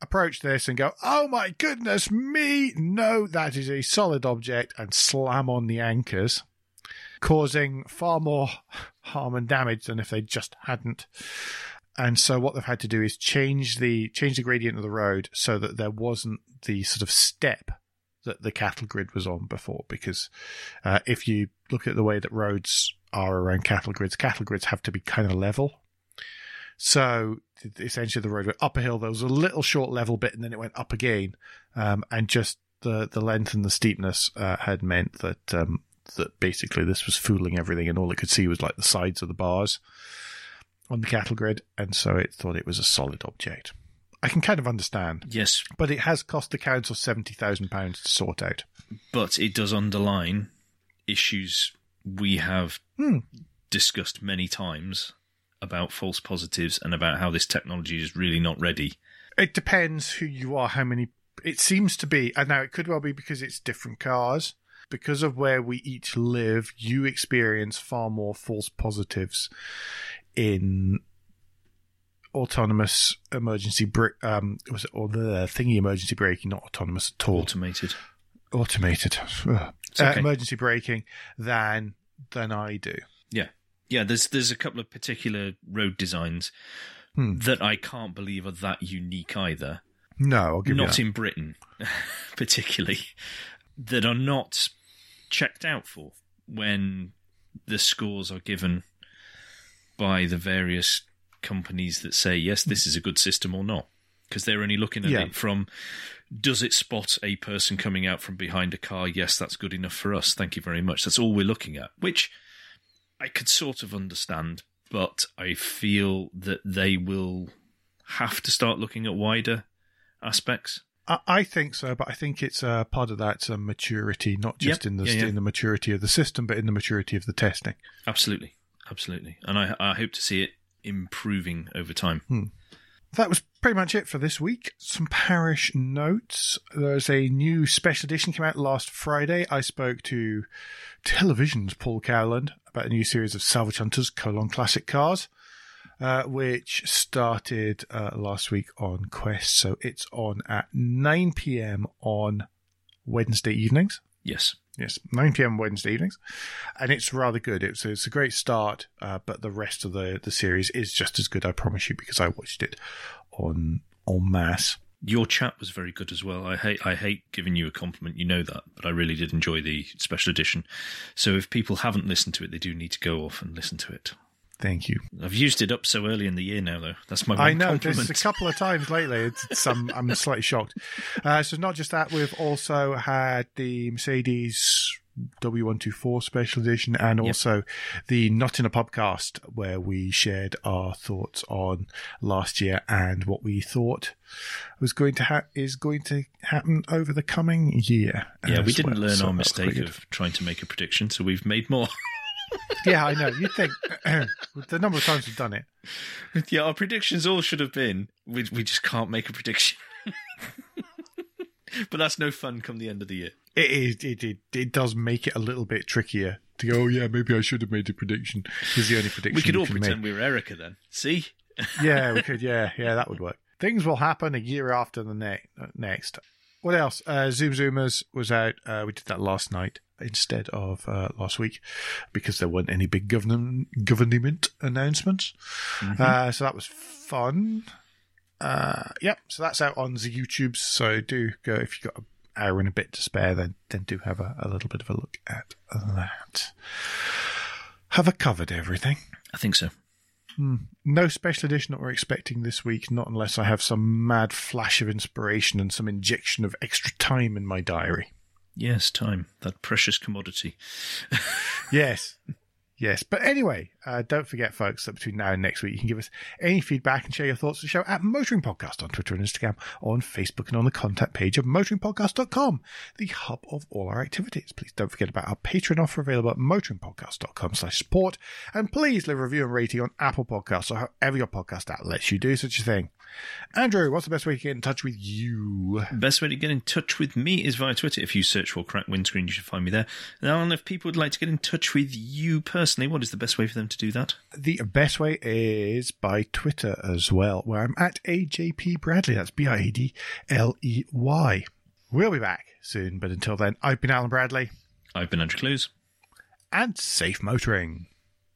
[SPEAKER 1] approach this and go, "Oh my goodness me! No, that is a solid object," and slam on the anchors, causing far more harm and damage than if they just hadn't. And so what they've had to do is change the change the gradient of the road so that there wasn't the sort of step that the cattle grid was on before. Because uh, if you look at the way that roads are around cattle grids, cattle grids have to be kind of level. So essentially, the road went up a hill. There was a little short level bit, and then it went up again. Um, and just the the length and the steepness uh, had meant that um, that basically this was fooling everything, and all it could see was like the sides of the bars on the cattle grid, and so it thought it was a solid object. I can kind of understand,
[SPEAKER 2] Yes,
[SPEAKER 1] but it has cost the council seventy thousand pounds to sort out.
[SPEAKER 2] but it does underline issues we have
[SPEAKER 1] Hmm.
[SPEAKER 2] discussed many times about false positives and about how this technology is really not ready.
[SPEAKER 1] It depends who you are, how many. It seems to be, and now it could well be because it's different cars. Because of where we each live, you experience far more false positives in autonomous emergency brake. Um, was it or the thingy emergency braking, not autonomous at all,
[SPEAKER 2] Automated.
[SPEAKER 1] automated uh,
[SPEAKER 2] okay.
[SPEAKER 1] emergency braking than than I do.
[SPEAKER 2] Yeah. Yeah, there's there's a couple of particular road designs
[SPEAKER 1] Hmm.
[SPEAKER 2] that I can't believe are that unique either.
[SPEAKER 1] No, I'll give you
[SPEAKER 2] not in Britain, (laughs) particularly, that are not checked out for when the scores are given by the various companies that say, yes, this is a good system or not. Because they're only looking at
[SPEAKER 1] Yeah.
[SPEAKER 2] it from does it spot a person coming out from behind a car? Yes, that's good enough for us. Thank you very much. That's all we're looking at, which I could sort of understand, but I feel that they will have to start looking at wider aspects.
[SPEAKER 1] I, think so, but I think it's uh, part of that uh, maturity, not just
[SPEAKER 2] Yep.
[SPEAKER 1] in the
[SPEAKER 2] Yeah, yeah.
[SPEAKER 1] in the maturity of the system, but in the maturity of the testing.
[SPEAKER 2] Absolutely, absolutely, and I, I hope to see it improving over time.
[SPEAKER 1] That was pretty much it for this week. Some parish notes. There's a new special edition came out last Friday. I spoke to Television's Paul Cowland about a new series of Salvage Hunters colon classic cars, uh, which started uh, last week on Quest. So it's on at 9 p.m. on Wednesday evenings.
[SPEAKER 2] Yes,
[SPEAKER 1] Yes, 9 p.m. Wednesday evenings, and it's rather good. It's it's a great start, uh, but the rest of the the series is just as good. I promise you, because I watched it on en masse.
[SPEAKER 2] your chat was very good as well. I hate I hate giving you a compliment, you know that, but I really did enjoy the special edition. So if people haven't listened to it, they do need to go off and listen to it.
[SPEAKER 1] Thank you.
[SPEAKER 2] I've used it up so early in the year now, though. That's my one
[SPEAKER 1] I know
[SPEAKER 2] compliment.
[SPEAKER 1] there's a couple of times lately. It's, um, I'm slightly shocked. Uh, so not just that, we've also had the Mercedes W124 special edition and also the Not in a Podcast where we shared our thoughts on last year and what we thought was going to ha- is going to happen over the coming year.
[SPEAKER 2] yeah, we didn't
[SPEAKER 1] well.
[SPEAKER 2] learn
[SPEAKER 1] So
[SPEAKER 2] our
[SPEAKER 1] that was quite
[SPEAKER 2] mistake of trying to make a prediction, so we've made more. (laughs)
[SPEAKER 1] Yeah, I know. You'd think (clears throat) the number of times we've done it.
[SPEAKER 2] yeah, our predictions all should have been we we just can't make a prediction. (laughs) but that's no fun come the end of the year.
[SPEAKER 1] It is. It, it it does make it a little bit trickier to go. Oh yeah, maybe I should have made a prediction. Is the only prediction
[SPEAKER 2] We could all pretend we were Erica then. See?
[SPEAKER 1] Yeah, we (laughs) could. Yeah, yeah, that would work. Things will happen a year after the ne- next. What else? Uh, Zoom Zoomers was out. Uh, we did that last night instead of uh, last week because there weren't any big government government announcements. Uh, so that was fun. Uh, yep. So that's out on the YouTube. So do go if you've got an hour and a bit to spare. Then then do have a, a little bit of a look at that. Have I covered everything?
[SPEAKER 2] I think so. Hmm.
[SPEAKER 1] No special edition that we're expecting this week, not unless I have some mad flash of inspiration and some injection of extra time in my diary.
[SPEAKER 2] Yes, time. That precious commodity. (laughs)
[SPEAKER 1] Yes. Yes, but anyway, uh, don't forget, folks, that between now and next week, you can give us any feedback and share your thoughts on the show at Motoring Podcast on Twitter and Instagram, on Facebook, and on the contact page of motoringpodcast.com, the hub of all our activities. Please don't forget about our Patreon offer available at motoringpodcast.com slash support, and please leave a review and rating on Apple Podcasts or however your podcast app lets you do such a thing. Andrew, what's the best way to get in touch with you?
[SPEAKER 2] Best way to get in touch with me is via Twitter. If you search for Crack Windscreen, you should find me there. Now, and if people would like to get in touch with you personally, what is the best way for them to do that?
[SPEAKER 1] The best way is by Twitter as well, where I'm at AJP Bradley. That's B I A D L E Y. We'll be back soon, but until then, I've been Alan Bradley,
[SPEAKER 2] I've been Andrew Clues.
[SPEAKER 1] and safe motoring.